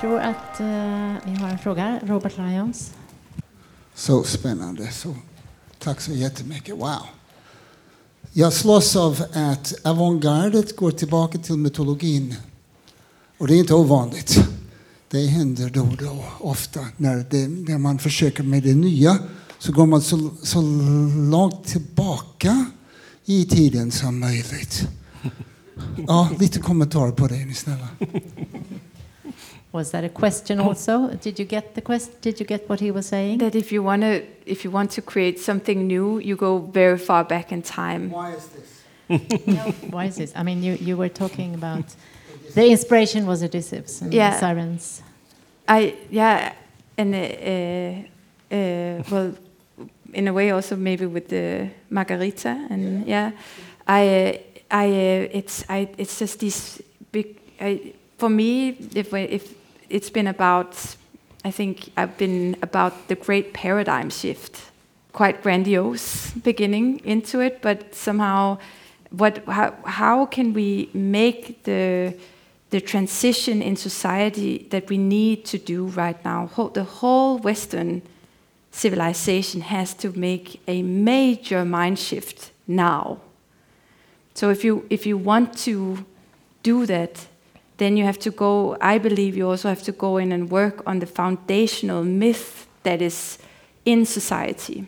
tror att uh, vi har en fråga. Robert Lyons. Så spännande. Så, tack så jättemycket. Wow. Jag slåss av att avantgardet går tillbaka till mytologin. Och det är inte ovanligt. Det händer då och då, ofta, när, det, när man försöker med det nya så går man så, så långt tillbaka i tiden som möjligt. Ja, lite kommentarer på det, är ni snälla. Was that a question also? Did you get the question? Did you get what he was saying? That if you want to, if you want to create something new, you go very far back in time. Why is this? no, why is this? I mean, you, you were talking about the inspiration was Odysseus and Yeah. sirens. I yeah, and uh, uh, well, in a way also maybe with the Margarita and yeah, I uh, I uh, it's I it's just these big I, for me if I- if it's been about I think I've been about the great paradigm shift, quite grandiose beginning into it, but somehow what how how can we make the the transition in society that we need to do right now. The whole Western civilization has to make a major mind shift now. So if you if you want to do that, then you have to go. I believe you also have to go in and work on the foundational myth that is in society.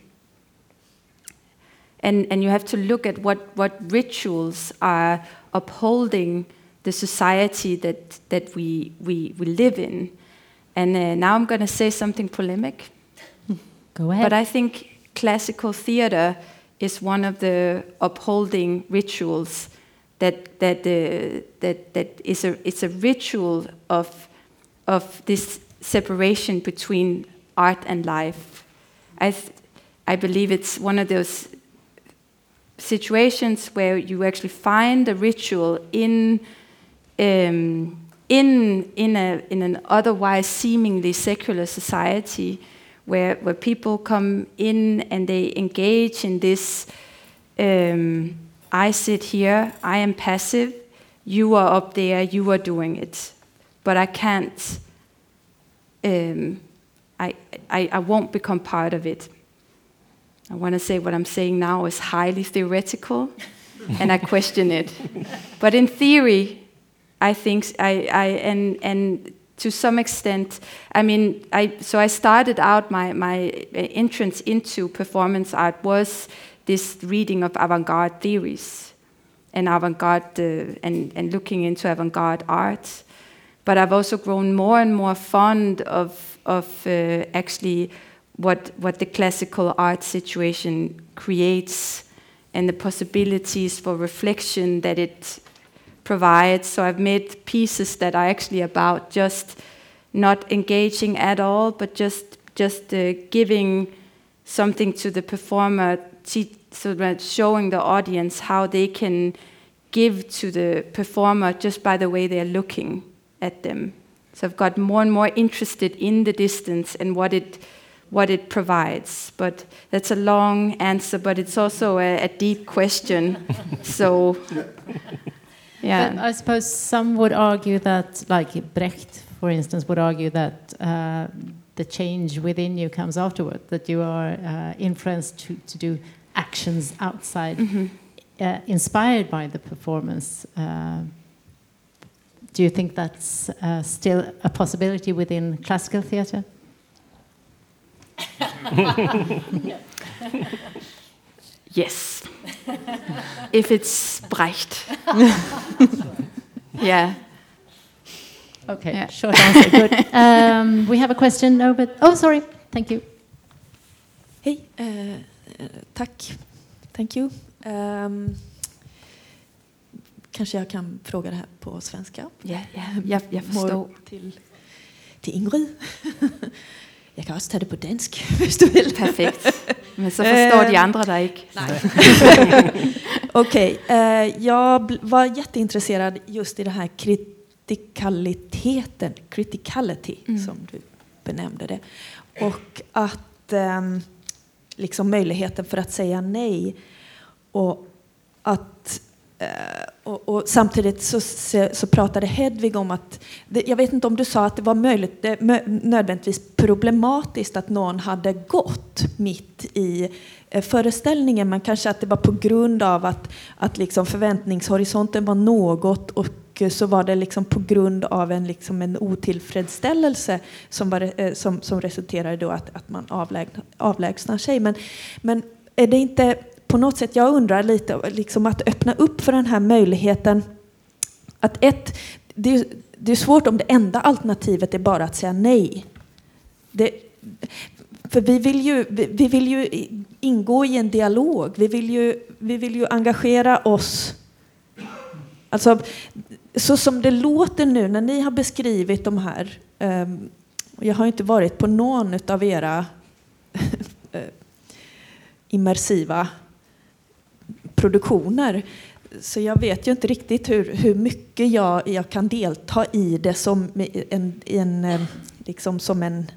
And and you have to look at what what rituals are upholding the society that that we we, we live in. And uh, now I'm going to say something polemic. Go ahead. But I think classical theater is one of the upholding rituals that that uh, that that is a it's a ritual of of this separation between art and life. I I believe it's one of those situations where you actually find a ritual in um, in in a in an otherwise seemingly secular society where where people come in and they engage in this um, I sit here I am passive you are up there you are doing it but I can't um, I, I I won't become part of it I want to say what I'm saying now is highly theoretical, and I question it. But in theory, I think I, I and and to some extent, I mean, I so I started out my my entrance into performance art was this reading of avant-garde theories and avant-garde uh, and and looking into avant-garde art. But I've also grown more and more fond of of uh, actually what what the classical art situation creates and the possibilities for reflection that it provides. So I've made pieces that are actually about just not engaging at all, but just just uh, giving something to the performer, te- so that showing the audience how they can give to the performer just by the way they're looking at them. So I've got more and more interested in the distance and what it what it provides. But that's a long answer, but it's also a, a deep question. so yeah. But I suppose some would argue that, like Brecht, for instance, would argue that uh, the change within you comes afterward, that you are uh, influenced to, to do actions outside, uh, inspired by the performance. Uh, do you think that's uh, still a possibility within classical theatre? Yes. if it's Brecht. yeah. Okay, Yeah. short answer. Good. Um, we have a question. No, but oh, sorry. Thank you. Hej, eh, eh, tack. Thank you. Ehm, kanske jag kan fråga det här på svenska. Ja, ja, jeg, jeg forstår. Må- Till, till Ingrid. jag kan också ta det på dansk, hvis du vill. Perfekt. Men så forstår de Øhm, andre der ikke. Okej, eh, jag bl- var jätteintresserad just i den här kritikaliteten, criticality som du benämnde det. Och att ehm, liksom möjligheten för att säga nej och att, eh, Och, och samtidigt så, så, så, pratade Hedvig om att, det, jag vet inte om du sa att det var möjligt, det, nödvändigtvis problematiskt att någon hade gått mitt i eh, föreställningen, men kanske att det var på grund av att, att liksom förväntningshorisonten var något och Eh, så var det liksom på grund av en, liksom en otillfredsställelse som, var, eh, som, som resulterade då att, att man avlägsnar, avlägsnar sig. Men, men är det inte på något sätt, jag undrar lite, liksom att öppna upp för den här möjligheten att ett, det är, det är svårt om det enda alternativet är bara att säga nej. Det, för vi vill, ju, vi vill ju ingå i en dialog, vi vill ju, vi vill ju engagera oss. Alltså, så som det låter nu när ni har beskrivit de här, ehm, jag har inte varit på någon av era eh, immersiva produktioner. Så jag vet ju inte riktigt hur, hur mycket jag, jag kan delta i det som en, en, ehm, liksom som en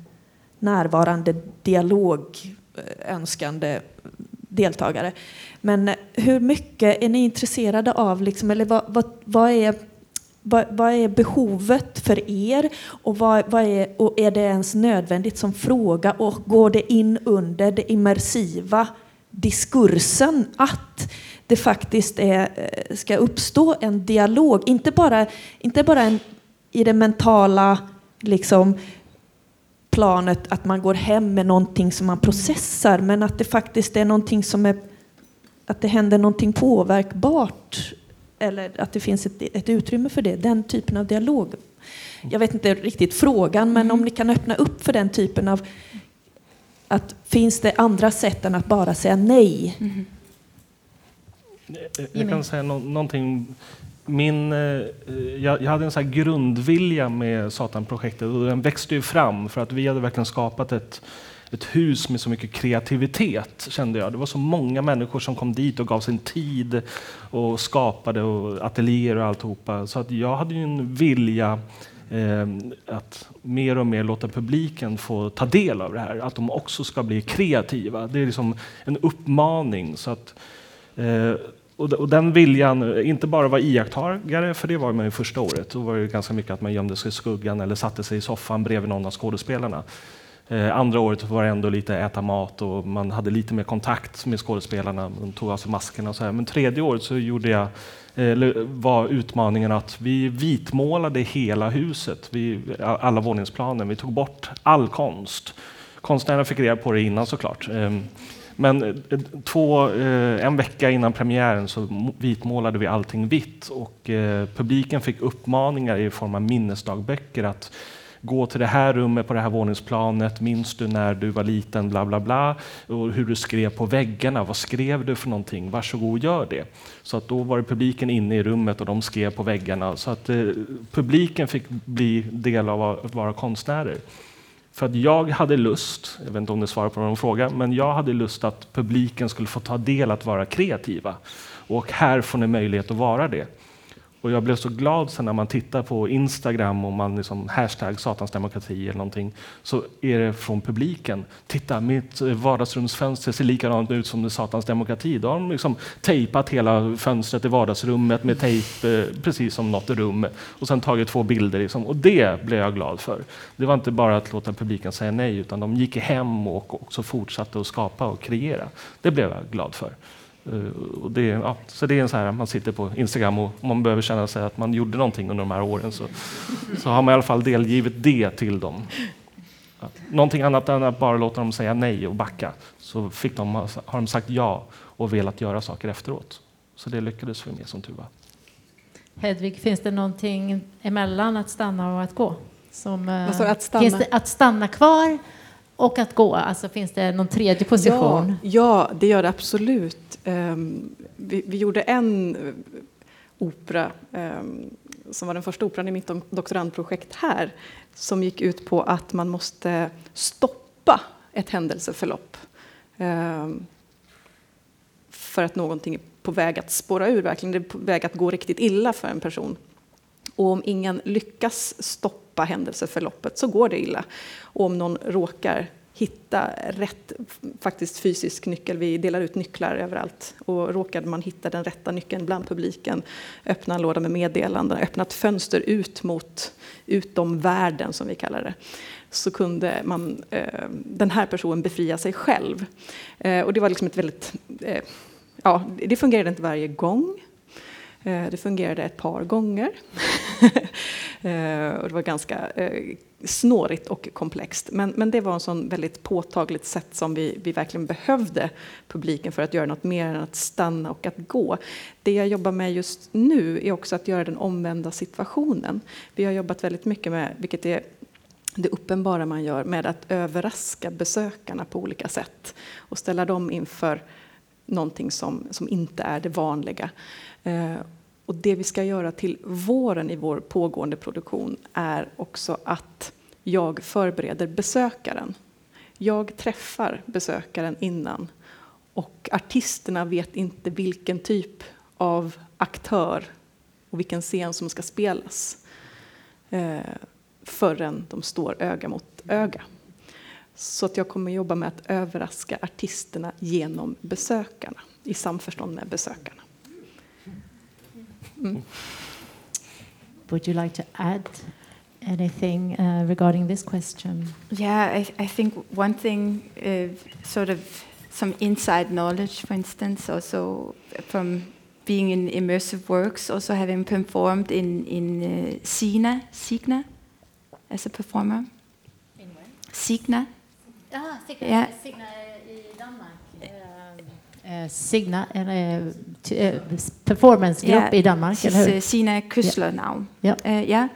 närvarande dialogönskande eh, deltagare. Men eh, hur mycket är ni intresserade av, liksom, eller vad, vad, vad är vad, vad, är behovet för er? Och, vad, vad, är, och är det ens nödvändigt som fråga? Och går det in under det immersiva diskursen att det faktiskt är, eh, ska uppstå en dialog, inte bara, inte bara en, i det mentala liksom, planet att man går hem med någonting som man processar, men att det faktiskt är någonting som är att det händer någonting påverkbart eller att det finns ett, ett utrymme för det, den typen av dialog. Jag vet inte riktigt frågan, men om ni kan öppna upp för den typen av att finns det andra sätt än att bara säga nej? Mm. Jag kan säga no någonting. Min, eh, jag, jag, hade en sån grundvilja med Satanprojektet och den växte ju fram för att vi hade verkligen skapat ett, ett hus med så mycket kreativitet, kände jag. Det var så många människor som kom dit och gav sin tid och skapade och ateljéer och alltihopa. Så att jag hade ju en vilja eh, att mer och mer låta publiken få ta del av det här, att de också ska bli kreativa. Det är liksom en uppmaning. Så att, eh, och, den viljan, inte bara vara iakttagare, för det var man ju första året. Då var det ganska mycket att man gömde sig i skuggan eller satte sig i soffan bredvid någon av skådespelarna. Eh, andra året var det ändå lite äta mat och man hade lite mer kontakt med skådespelarna. De tog av sig maskerna och så här. Men tredje året så gjorde jag, eh, eller var utmaningen att vi vitmålade hela huset, vi, alla våningsplanen. Vi tog bort all konst. Konstnärerna fick reda på det innan såklart. Ehm, men eh, två, en vecka innan premiären så vitmålade vi allting vitt och publiken fick uppmaningar i form av minnesdagböcker att gå till det här rummet på det här våningsplanet, minns du när du var liten, bla bla bla, och hur du skrev på väggarna, vad skrev du för någonting, varsågod gör det. Så att då var det publiken inne i rummet och de skrev på väggarna, så att eh, publiken fick bli del av att vara konstnärer. För att jag hade lust, jag vet inte om det svarar på någon fråga, men jag hade lust att publiken skulle få ta del att vara kreativa. Och här får ni möjlighet att vara det. Och jag blev så glad sen när man tittar på Instagram och man liksom hashtag satansdemokrati eller någonting, så är det från publiken. Titta, mitt vardagsrumsfönster ser likadant ut som det satans demokrati. Då har de liksom tejpat hela fönstret i vardagsrummet med tejp, eh, precis som något rum, och sen tagit två bilder. Liksom. Och det blev jag glad för. Det var inte bara att låta publiken säga nej, utan de gick hem och också fortsatte att skapa och kreera. Det blev jag glad för. Uh, och det, ja, så det är en så här, man sitter på Instagram och man behöver känna sig att man gjorde någonting under de här åren så, så har man i alla fall delgivit det till dem. Ja, någonting annat än att bara låta dem säga nej och backa så fick de, har de sagt ja och velat göra saker efteråt. Så det lyckades vi med som tur var. Hedvig, finns det någonting emellan att stanna och att gå? Som, alltså att, stanna. Finns det att stanna kvar och att gå? Alltså finns det någon tredje position? Ja, ja det gör det absolut. Um, vi, vi, gjorde en eh, opera um, som var den första operan i mitt doktorandprojekt här som gick ut på att man måste stoppa ett händelseförlopp um, för att någonting är på väg att spåra ur, verkligen det är på väg att gå riktigt illa för en person. Och om ingen lyckas stoppa händelseförloppet så går det illa. Och om någon råkar hitta rätt faktiskt fysisk nyckel. Vi delar ut nycklar överallt och råkade man hitta den rätta nyckeln bland publiken, öppna en låda med meddelanden, öppna ett fönster ut mot utom världen som vi kallar det, så kunde man, eh, den här personen befria sig själv. Eh, och det var liksom ett väldigt, eh, ja, det fungerade inte varje gång. Eh, det fungerade ett par gånger. Eh, och det var ganska eh, snårigt och komplext. Men, men det var en sån väldigt påtagligt sätt som vi, vi verkligen behövde publiken för att göra något mer än att stanna och att gå. Det jag jobbar med just nu är också att göra den omvända situationen. Vi har jobbat väldigt mycket med, vilket är det uppenbara man gör, med att överraska besökarna på olika sätt och ställa dem inför någonting som, som inte är det vanliga. Eh, och det vi ska göra till våren i vår pågående produktion är också att jag förbereder besökaren. Jag träffar besökaren innan och artisterna vet inte vilken typ av aktör och vilken scen som ska spelas eh, förrän de står öga mot öga. Så att jag kommer jobba med att överraska artisterna genom besökarna, i samförstånd med besökarna. Mm. Would you like to add anything uh, regarding this question? Yeah, I, I think one thing, uh, sort of some inside knowledge, for instance, also from being in immersive works, also having performed in in uh, Sina, Signa, as a performer. In where? Signa. Ah, Signa, Ja. Signa i Danmark. Uh, Signa, en uh, t- uh, performancegrupp Yeah, i Danmark, She's eller hur? Signa Köstler now. Yeah. Uh, yeah.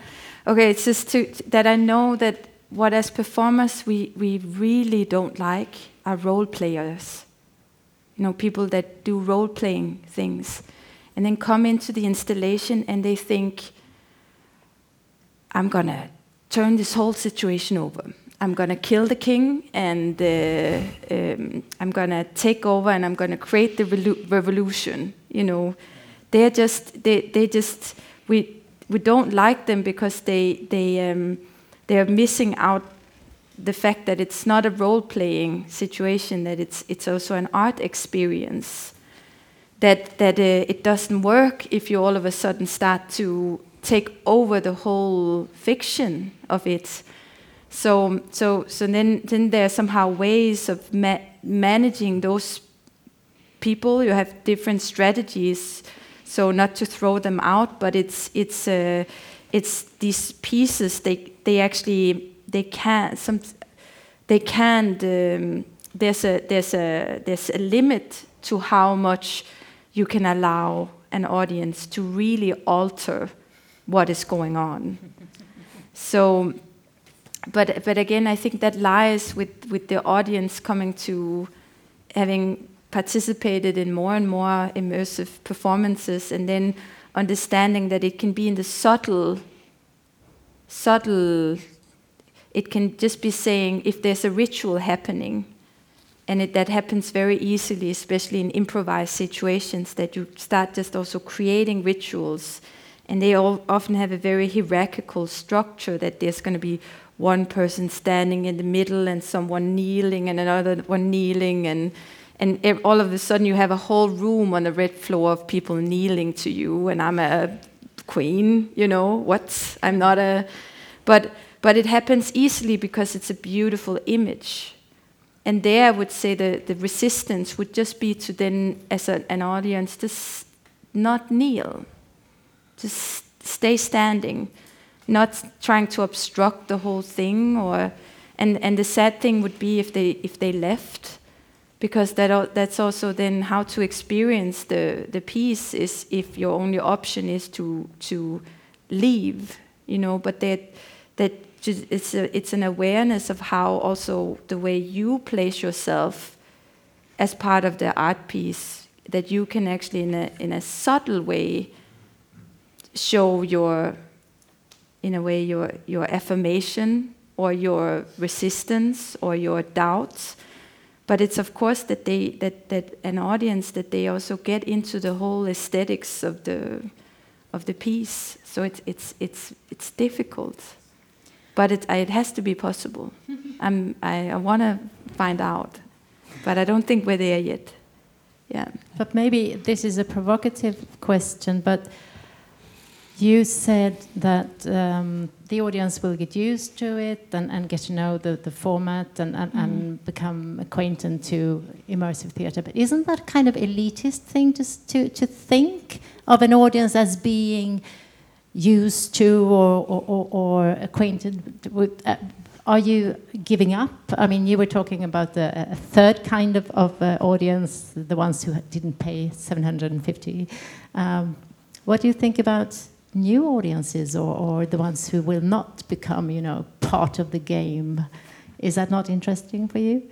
Okay, it's just to, that I know that what as performers we, we really don't like are role players. You know, people that do role playing things and then come into the installation and they think, I'm gonna turn this whole situation over. I'm gonna kill the king and uh, um, I'm gonna take over and I'm gonna create the revolution. You know, they're just they they just we we don't like them because they they um, they are missing out the fact that it's not a role playing situation that it's it's also an art experience that that uh, it doesn't work if you all of a sudden start to take over the whole fiction of it so so so then then there are somehow ways of ma- managing those people. You have different strategies so not to throw them out but it's it's uh, it's these pieces they they actually they can some they can't um, there's a there's a there's a limit to how much you can allow an audience to really alter what is going on. So but but again I think that lies with with the audience coming to having participated in more and more immersive performances and then understanding that it can be in the subtle subtle it can just be saying if there's a ritual happening and it, that happens very easily especially in improvised situations that you start just also creating rituals. And they all often have a very hierarchical structure that there's going to be one person standing in the middle and someone kneeling and another one kneeling and and all of a sudden you have a whole room on the red floor of people kneeling to you and i'm a queen you know what? I'm not a but but it happens easily because it's a beautiful image. And there i would say the, the resistance would just be to then as a, an audience just not kneel. Just stay standing not trying to obstruct the whole thing or and and the sad thing would be if they if they left because that that's also then how to experience the the piece is if your only option is to to leave you know but that that just, it's a, it's an awareness of how also the way you place yourself as part of the art piece that you can actually in a in a subtle way show your in a way your your affirmation or your resistance or your doubts but it's of course that they that that an audience that they also get into the whole aesthetics of the of the piece so it's it's it's it's difficult but it, it has to be possible. I'm, I, I want to find out, but I don't think we're there yet. Yeah. But maybe this is a provocative question, but you said that um, the audience will get used to it and, and get to know the, the format and, and, and become acquainted to immersive theatre. But isn't that kind of elitist thing to, to, to think of an audience as being used to or, or, or, or acquainted with? Uh, are you giving up? I mean, you were talking about the a third kind of, of uh, audience, the ones who didn't pay 750. Um, what do you think about new audiences or, or the ones who will not become, you know, part of the game? Is that not interesting for you?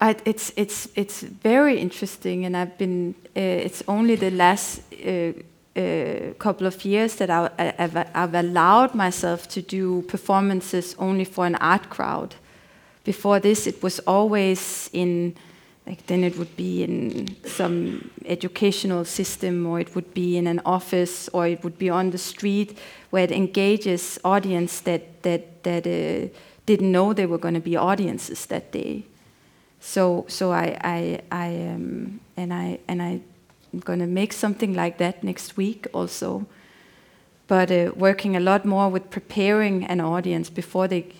I, it's it's it's very interesting, and I've been. Uh, it's only the last uh, uh, couple of years that I, I've, I've allowed myself to do performances only for an art crowd. Before this, it was always in, like then it would be in some educational system, or it would be in an office, or it would be on the street, where it engages audience that that that uh, didn't know they were going to be audiences that day. So so I I I um, and I and I'm gonna make something like that next week also. But uh, working a lot more with preparing an audience before they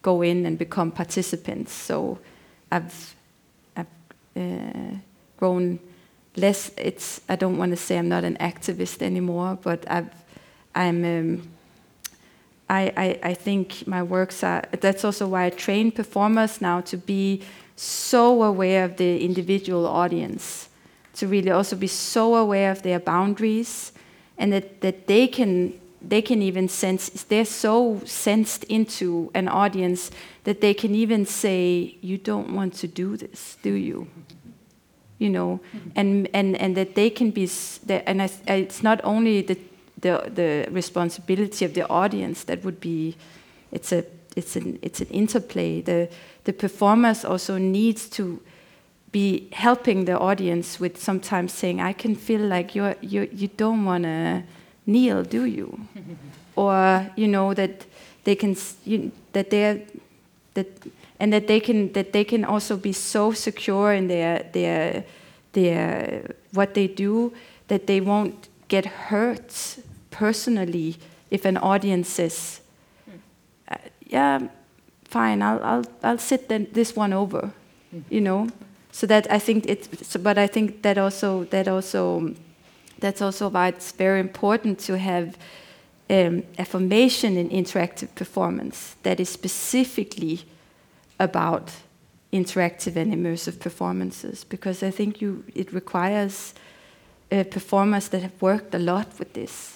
go in and become participants. So I've grown less. It's I don't want to say I'm not an activist anymore, but I've I'm. Um, I, I, I think my works are that's also why I train performers now to be so aware of the individual audience to really also be so aware of their boundaries and that, that they can they can even sense they're so sensed into an audience that they can even say you don't want to do this do you? You know? And and and that they can be and I, it's not only the the the responsibility of the audience that would be it's a it's an it's an interplay. The the performers also needs to be helping the audience with sometimes saying i can feel like you're you you don't want to kneel do you? Or you know that they can you, that they're that and that they can that they can also be so secure in their their their what they do that they won't get hurt personally if an audience says uh, yeah fine i'll i'll i'll sit then this one over you know? So that i think it's but i think that also that also that's also why it's very important to have um, a formation in interactive performance that is specifically about interactive and immersive performances because I think you it requires uh, performers that have worked a lot with this.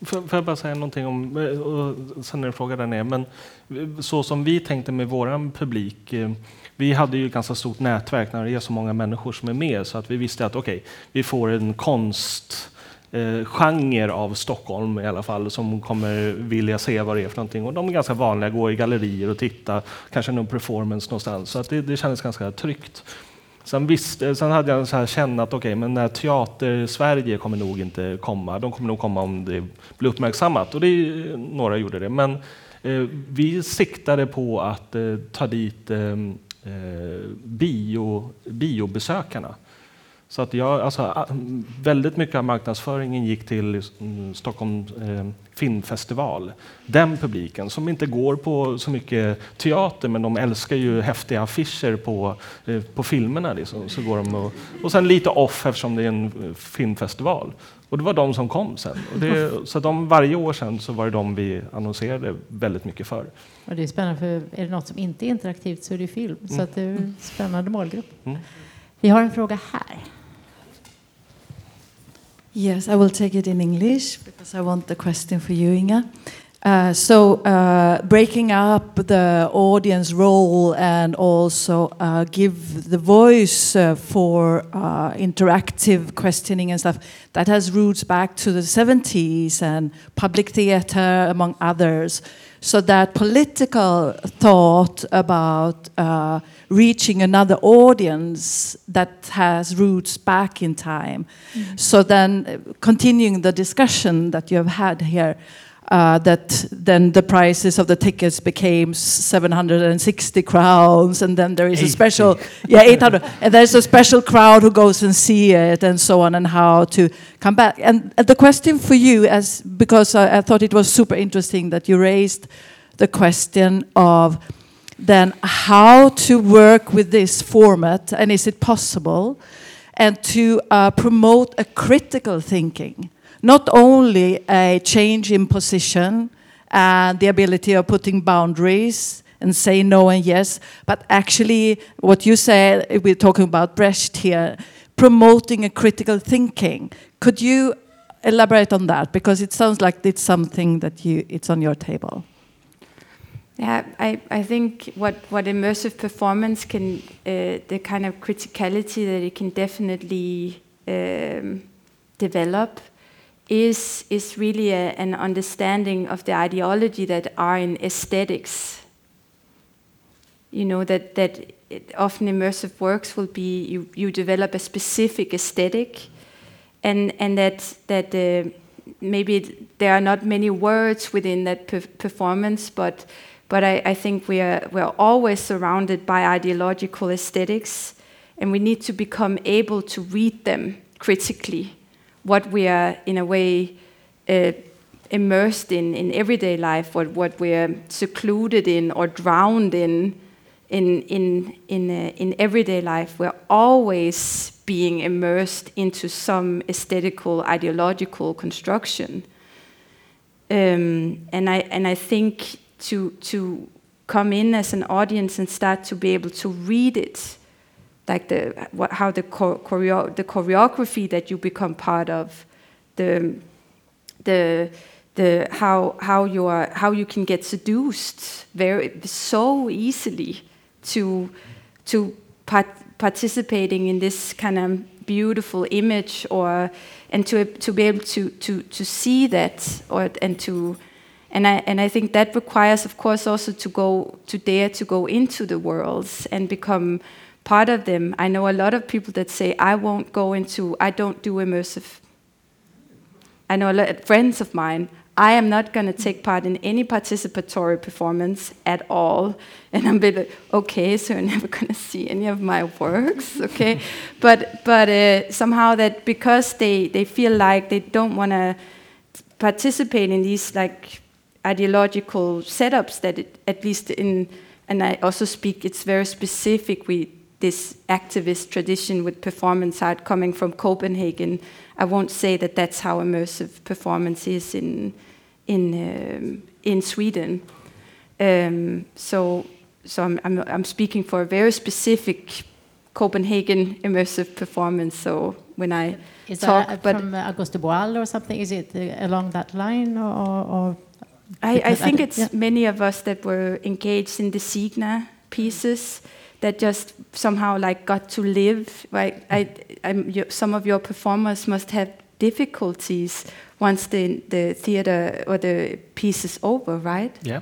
Får jag bara säga någonting om, eh, sen är det en fråga där nere, men eh, så som vi tänkte med våran publik, eh, vi hade ju ett ganska stort nätverk när det är så många människor som är med, så att vi visste att okej, vi får en konst eh, genre av Stockholm i alla fall som kommer vilja se vad det är för någonting. Och de är ganska vanliga, gå i gallerier och titta, kanske någon performance någonstans. Så att det, det kändes ganska tryggt. Sen, visste, eh, sen hade jag så här känna att okej, men när teater-Sverige kommer nog inte komma. De kommer nog komma om det blir uppmärksammat. Och det, eh, några gjorde det. Men eh, vi siktade på att eh, ta dit ehm, eh, bio, biobesökarna. Så att jag, alltså, väldigt mycket av marknadsföringen gick till mm, Stockholm eh, filmfestival. Den publiken som inte går på så mycket teater men de älskar ju häftiga affischer på, eh, på filmerna. Liksom. Så går de och, och sen lite off eftersom det är en eh, filmfestival. Och det var de som kom sen. Och det, så de, varje år sen så var det de vi annonserade väldigt mycket för. Och det är spännande för är det något som inte är interaktivt så är det film. Så att det är en spännande målgrupp. Mm. Vi har en fråga här. Yes, I will take it in English because I want the question for you, Inga. Uh, so, uh, breaking up the audience role and also uh, give the voice uh, for uh, interactive questioning and stuff that has roots back to the 70s and public theater, among others. So, that political thought about uh, reaching another audience that has roots back in time. So then, continuing the discussion that you have had here, uh, that then the prices of the tickets became 760 crowns, and then there is a special, yeah, 800, and there's a special crowd who goes and see it, and so on, and how to come back. And, and the question for you, as because I, I thought it was super interesting that you raised the question of then how to work with this format, and is it possible, and to uh, promote a critical thinking not only a change in position and the ability of putting boundaries and say no and yes, but actually what you said, we're talking about Brecht here, promoting a critical thinking. Could you elaborate on that? Because it sounds like it's something that you, it's on your table. Yeah, I, I think what, what immersive performance can, uh, the kind of criticality that it can definitely um, develop is, is really a, an understanding of the ideology that are in aesthetics. You know, that, that often immersive works will be you, you develop a specific aesthetic, and, and that, that uh, maybe there are not many words within that per- performance, but, but I, I think we are, we are always surrounded by ideological aesthetics, and we need to become able to read them critically what we are in a way uh, immersed in in everyday life, what what we're secluded in or drowned in in in in uh, in everyday life. We're always being immersed into some aesthetical, ideological construction. Um, and I and I think to to come in as an audience and start to be able to read it like the what, how the choreo- the choreography that you become part of, the the the how how you are how you can get seduced very so easily to to part- participating in this kind of beautiful image or and to to be able to to to see that or and to and I and I think that requires of course also to go to dare to go into the worlds and become part of them. I know a lot of people that say, I won't go into, I don't do immersive. I know a lot of friends of mine, I am not going to take part in any participatory performance at all. And I'm like, okay, so you're never going to see any of my works, okay? but but uh, somehow that because they, they feel like they don't want to participate in these like ideological setups that it, at least in, and I also speak, it's very specific. We this activist tradition with performance art coming from Copenhagen. I won't say that that's how immersive performance is in in um, in Sweden. Um, so so I'm, I'm I'm speaking for a very specific Copenhagen immersive performance. So when I is talk, that but from uh, Augusto Boal or something? Is it uh, along that line or? or I, I think it's yeah. many of us that were engaged in the Signa pieces that just somehow like got to live. Right? I, you, some of your performers must have difficulties once the the theater or the piece is over, right? Yeah,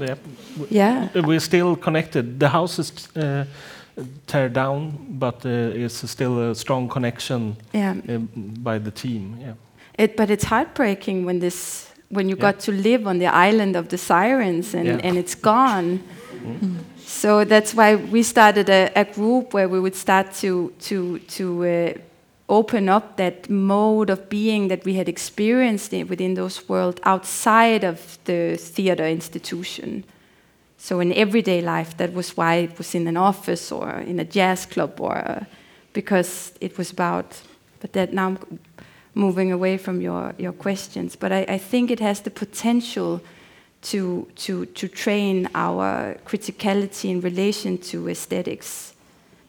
yeah. Yeah. We're still connected. The house is uh, tear down, but uh, it's still a strong connection Yeah. uh, by the team. Yeah. It, but it's heartbreaking when this when you Yeah. got to live on the island of the sirens and, Yeah. and it's gone. So that's why we started a, a group where we would start to to to uh, open up that mode of being that we had experienced it within those world outside of the theater institution. So in everyday life, that was why it was in an office or in a jazz club, or because it was about. But that now I'm moving away from your your questions. But I, I think it has the potential to to to train our criticality in relation to aesthetics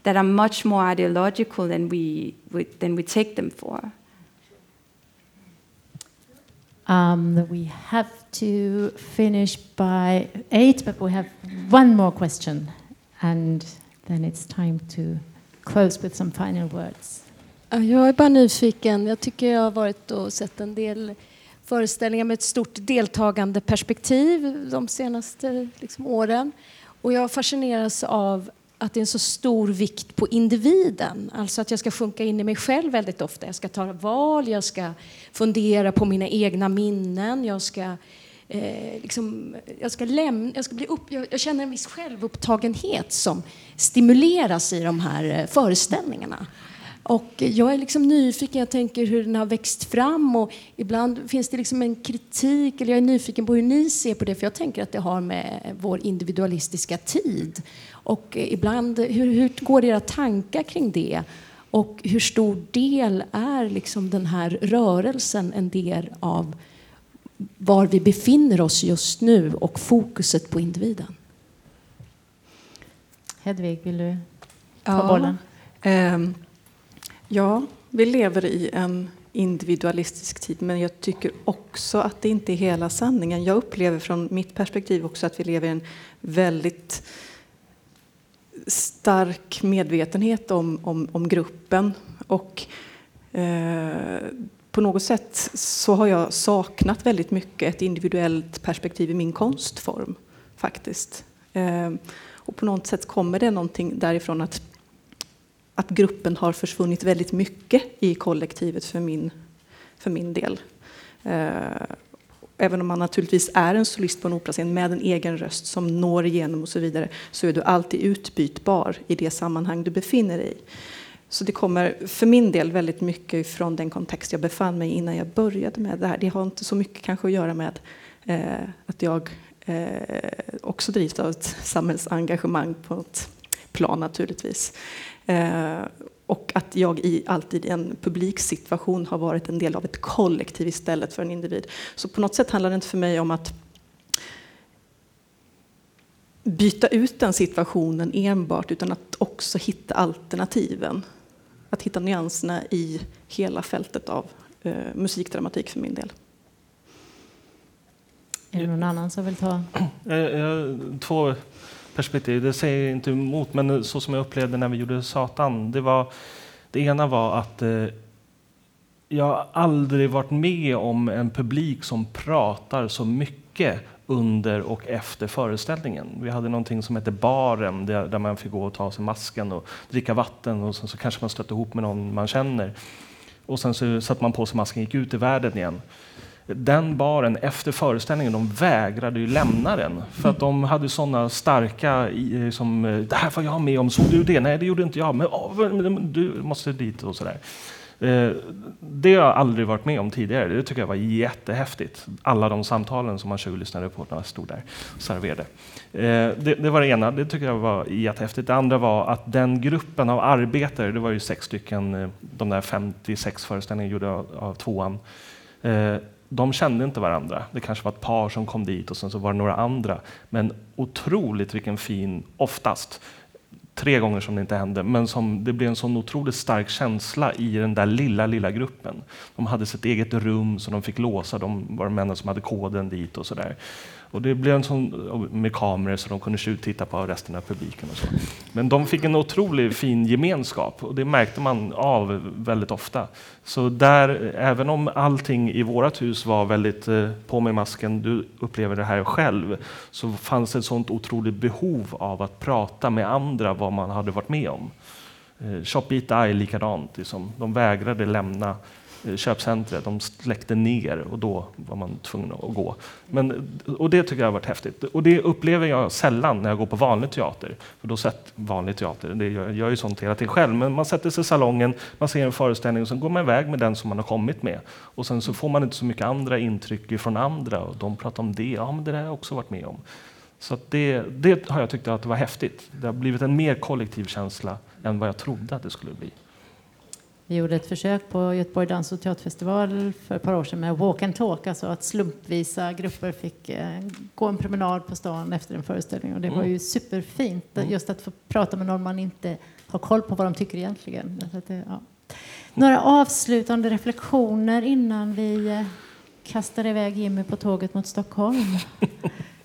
that are much more ideological than we, we than we take them for. Um, we have to finish by eight, but we have one more question, and then it's time to close with some final words. Ja, Jag är bara nyfiken. Jag tycker jag har varit och sett en del föreställningar med ett stort deltagande perspektiv de senaste liksom, åren. Och jag fascineras av att det är en så stor vikt på individen. Alltså att jag ska sjunka in i mig själv väldigt ofta. Jag ska ta val, jag ska fundera på mina egna minnen, jag ska eh, liksom, jag ska lämna, jag ska bli upp, jag, jag, känner en viss självupptagenhet som stimuleras i de här eh, föreställningarna. Och jag är liksom nyfiken, jag tänker hur den har växt fram och ibland finns det liksom en kritik, eller jag är nyfiken på hur ni ser på det, för jag tänker att det har med vår individualistiska tid. Och ibland, hur, hur går era tankar kring det? Och hur stor del är liksom den här rörelsen en del av var vi befinner oss just nu och fokuset på individen? Hedvig, vill du ta ja, bollen? Eh, ja, vi lever i en individualistisk tid men jag tycker också att det inte är hela sanningen. Jag upplever från mitt perspektiv också att vi lever i en väldigt stark medvetenhet om, om, om gruppen. Och eh, på något sätt så har jag saknat väldigt mycket ett individuellt perspektiv i min konstform. faktiskt. Eh, och på något sätt kommer det någonting därifrån att, att gruppen har försvunnit väldigt mycket i kollektivet för min, för min del. Eh, även om man naturligtvis är en solist på en operascen med en egen röst som når igenom och så vidare, så är du alltid utbytbar i det sammanhang du befinner dig i. Så det kommer för min del väldigt mycket från den kontext jag befann mig i innan jag började med det här. Det har inte så mycket kanske att göra med eh, att jag eh, också drivs av ett samhällsengagemang på ett plan naturligtvis. Eh, och att jag i, alltid i en publiksituation har varit en del av ett kollektiv istället för en individ. Så på något sätt handlar det inte för mig om att byta ut den situationen enbart utan att också hitta alternativen. Att hitta nyanserna i hela fältet av eh, musikdramatik för min del. Är det någon annan som vill ta? Två perspektiv. Det säger jag inte emot, men så som jag upplevde när vi gjorde Satan. Det, var, det ena var att eh, jag aldrig varit med om en publik som pratar så mycket under och efter föreställningen. Vi hade någonting som hette baren där, där man fick gå och ta sig masken och dricka vatten och sen så kanske man stötte ihop med någon man känner. Och sen så satte man på sig masken och gick ut i världen igen den baren efter föreställningen, de vägrade ju lämna den. För att de hade sådana starka, eh, som eh, det här var jag med om, såg du det? Nej, det gjorde inte jag, men oh, du måste dit och sådär. Eh, det har jag aldrig varit med om tidigare. Det tycker jag var jättehäftigt. Alla de samtalen som man tjuvlyssnade på när jag stod där och serverade. Det, det, var det ena, det tycker jag var jättehäftigt. Det andra var att den gruppen av arbetare, det var ju sex stycken, de där 56 föreställningarna gjorda av, av tvåan, de kände inte varandra. Det kanske var ett par som kom dit och sen så var det några andra. Men otroligt vilken fin, oftast, tre gånger som det inte hände, men som det blev en sån otroligt stark känsla i den där lilla, lilla gruppen. De hade sitt eget rum som de fick låsa, de var de enda som hade koden dit och sådär. Och det blev en sån med kameror så de kunde tjuvtitta på resten av publiken. Och så. Men de fick en otroligt fin gemenskap och det märkte man av väldigt ofta. Så där, även om allting i vårt hus var väldigt eh, på med masken, du upplever det här själv, så fanns ett sånt otroligt behov av att prata med andra vad man hade varit med om. Eh, Shop Eat Die likadant, liksom. de vägrade lämna köpcentret. De släckte ner och då var man tvungen att gå. Men, och det tycker jag har varit häftigt. Och det upplever jag sällan när jag går på vanlig teater. För då sett vanlig teater, det gör, jag gör ju sånt hela tiden själv. Men man sätter sig i salongen, man ser en föreställning och sen går man iväg med den som man har kommit med. Och sen så får man inte så mycket andra intryck från andra och de pratar om det. Ja, men det där har jag också varit med om. Så det, det har jag tyckt att det var häftigt. Det har blivit en mer kollektiv känsla än vad jag trodde att det skulle bli. Vi gjorde ett försök på Göteborg dans och teaterfestival för ett par år sedan med walk and talk, alltså att slumpvisa grupper fick eh, gå en promenad på stan efter en föreställning. Och det var ju mm. superfint, mm. just att få prata med någon man inte har koll på vad de tycker egentligen. Det, ja. Några avslutande reflektioner innan vi eh, kastar iväg Jimmy på tåget mot Stockholm?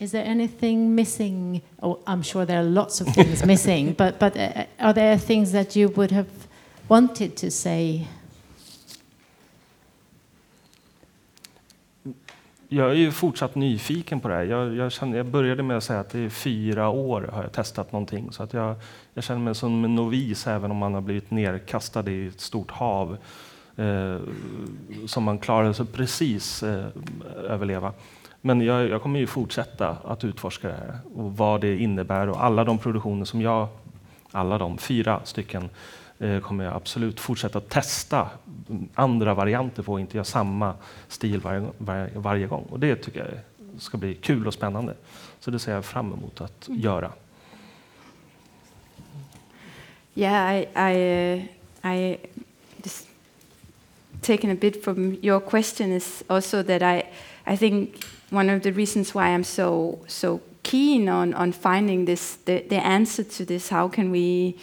Is there anything missing? Oh, I'm sure there are lots of things missing, but, but uh, are there things that you would have wanted to say? Jag är ju fortsatt nyfiken på det här. Jag, jag, känner, jag började med att säga att det är fyra år har jag testat någonting. Så att jag, jag känner mig som en novis även om man har blivit nerkastad i ett stort hav. eh, som man klarade sig precis eh, överleva. Men jag, jag, kommer ju fortsätta att utforska det här och vad det innebär och alla de produktioner som jag, alla de fyra stycken, eh, kommer jag absolut fortsätta testa andra varianter på och inte göra samma stil varje, varje, varje gång. Och det tycker jag ska bli kul och spännande. Så det ser jag fram emot att göra. Yeah, I, I, uh, I just taken a bit from your question is also that I, I think one of the reasons why I'm so so keen on on finding this the, the answer to this. How can we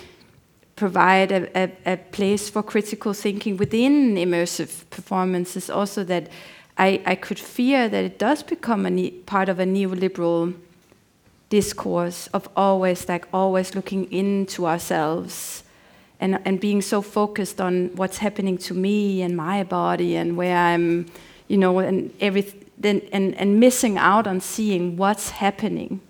provide a, a, a place for critical thinking within immersive performances? Also, that I, I could fear that it does become a part of a neoliberal discourse of always like always looking into ourselves and and being so focused on what's happening to me and my body and where I'm you know and everything and and missing out on seeing what's happening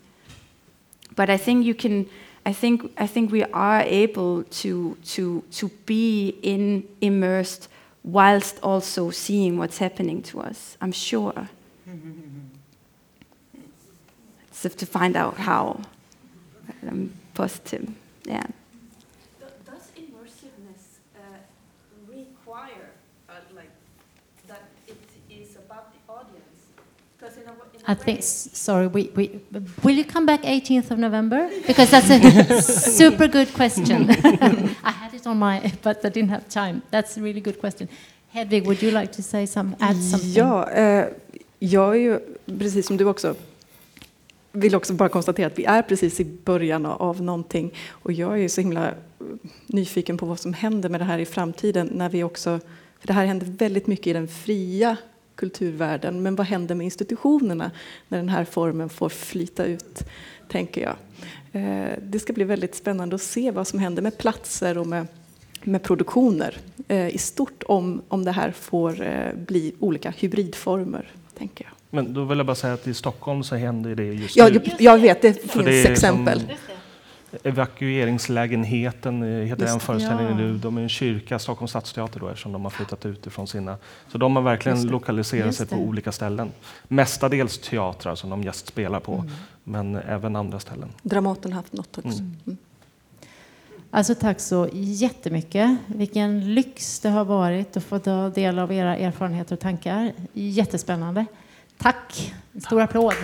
but I think you can I think I think we are able to to to be in immersed whilst also seeing what's happening to us I'm sure have to find out how. I'm positive. Yeah. I think, sorry, we, we, will you come back 18th of November? Because that's a super good question. I had it on my, but I didn't have time. That's a really good question. Hedvig, would you like to say some, add something? Ja, eh, jag är ju precis som du också vill också bara konstatera att vi är precis i början av någonting och jag är så himla eh, nyfiken på vad som händer med det här i framtiden när vi också, för det här händer väldigt mycket i den fria kulturvärlden, men vad händer med institutionerna när den här formen får flyta ut, tänker jag. Eh, det ska bli väldigt spännande att se vad som händer med platser och med, med produktioner eh, i stort om, om det här får eh, bli olika hybridformer, tänker jag. Men då vill jag bara säga att i Stockholm så händer det just ja, nu. Jag vet, det finns det exempel. Evakueringslägenheten heter den föreställningen nu. De är en kyrka, Stockholms stadsteater då, eftersom de har flyttat ut ifrån sina. Så de har verkligen lokaliserat sig på olika ställen. Mestadels teatrar som de gästspelar på, mm. men även andra ställen. Dramaten har haft något också. Mm. Mm. Alltså tack så jättemycket. Vilken lyx det har varit att få ta del av era erfarenheter och tankar. Jättespännande. Tack. En stor applåd.